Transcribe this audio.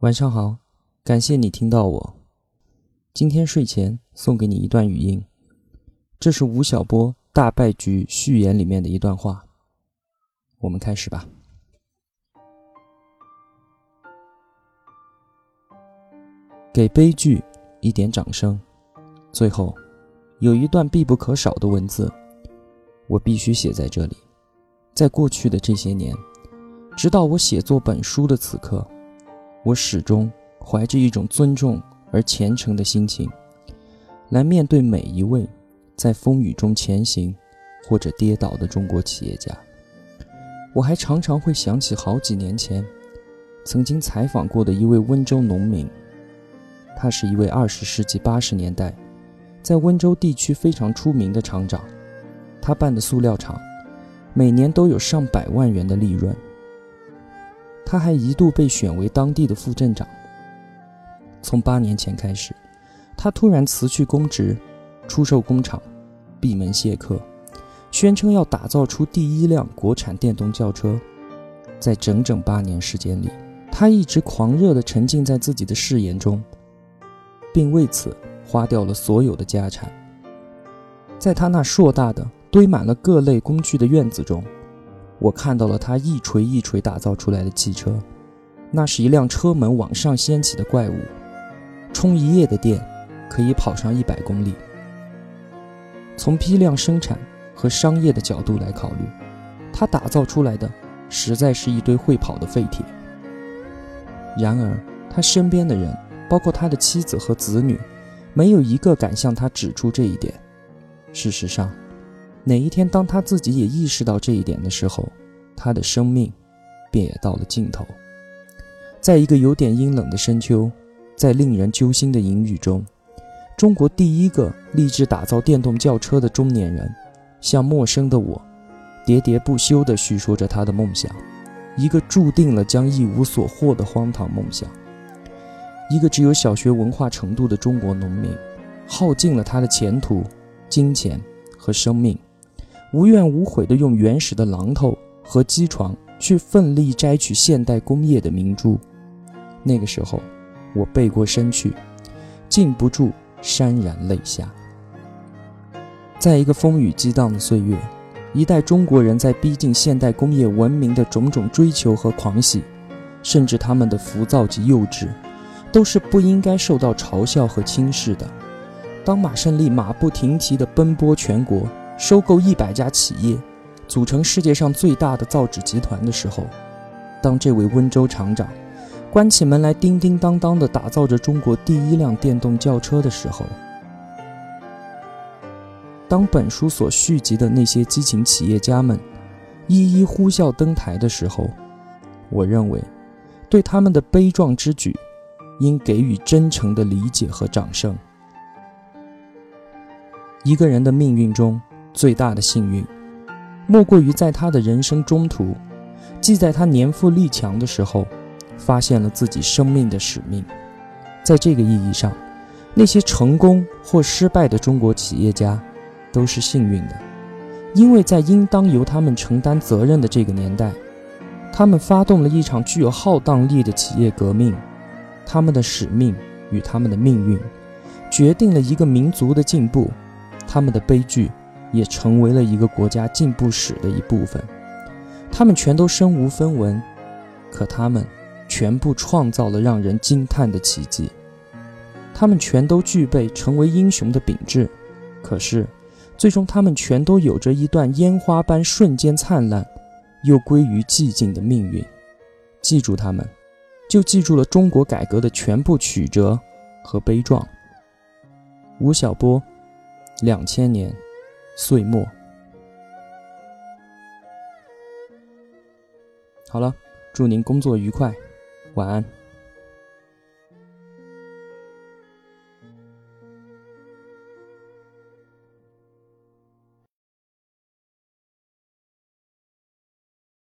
晚上好，感谢你听到我。今天睡前送给你一段语音，这是吴晓波《大败局》序言里面的一段话。我们开始吧。给悲剧一点掌声。最后，有一段必不可少的文字，我必须写在这里。在过去的这些年，直到我写作本书的此刻，我始终怀着一种尊重而虔诚的心情，来面对每一位在风雨中前行或者跌倒的中国企业家。我还常常会想起好几年前曾经采访过的一位温州农民，他是一位二十世纪八十年代在温州地区非常出名的厂长，他办的塑料厂。每年都有上百万元的利润。他还一度被选为当地的副镇长。从八年前开始，他突然辞去公职，出售工厂，闭门谢客，宣称要打造出第一辆国产电动轿车。在整整八年时间里，他一直狂热地沉浸在自己的誓言中，并为此花掉了所有的家产。在他那硕大的。堆满了各类工具的院子中，我看到了他一锤一锤打造出来的汽车。那是一辆车门往上掀起的怪物，充一夜的电可以跑上一百公里。从批量生产和商业的角度来考虑，他打造出来的实在是一堆会跑的废铁。然而，他身边的人，包括他的妻子和子女，没有一个敢向他指出这一点。事实上，哪一天，当他自己也意识到这一点的时候，他的生命便也到了尽头。在一个有点阴冷的深秋，在令人揪心的阴雨中，中国第一个立志打造电动轿车的中年人，向陌生的我，喋喋不休地叙说着他的梦想，一个注定了将一无所获的荒唐梦想。一个只有小学文化程度的中国农民，耗尽了他的前途、金钱和生命。无怨无悔地用原始的榔头和机床去奋力摘取现代工业的明珠。那个时候，我背过身去，禁不住潸然泪下。在一个风雨激荡的岁月，一代中国人在逼近现代工业文明的种种追求和狂喜，甚至他们的浮躁及幼稚，都是不应该受到嘲笑和轻视的。当马胜利马不停蹄地奔波全国。收购一百家企业，组成世界上最大的造纸集团的时候，当这位温州厂长关起门来叮叮当当地打造着中国第一辆电动轿车的时候，当本书所续集的那些激情企业家们一一呼啸登台的时候，我认为，对他们的悲壮之举，应给予真诚的理解和掌声。一个人的命运中。最大的幸运，莫过于在他的人生中途，即在他年富力强的时候，发现了自己生命的使命。在这个意义上，那些成功或失败的中国企业家，都是幸运的，因为在应当由他们承担责任的这个年代，他们发动了一场具有浩荡力的企业革命，他们的使命与他们的命运，决定了一个民族的进步，他们的悲剧。也成为了一个国家进步史的一部分。他们全都身无分文，可他们全部创造了让人惊叹的奇迹。他们全都具备成为英雄的品质，可是最终他们全都有着一段烟花般瞬间灿烂，又归于寂静的命运。记住他们，就记住了中国改革的全部曲折和悲壮。吴晓波，两千年。岁末，好了，祝您工作愉快，晚安。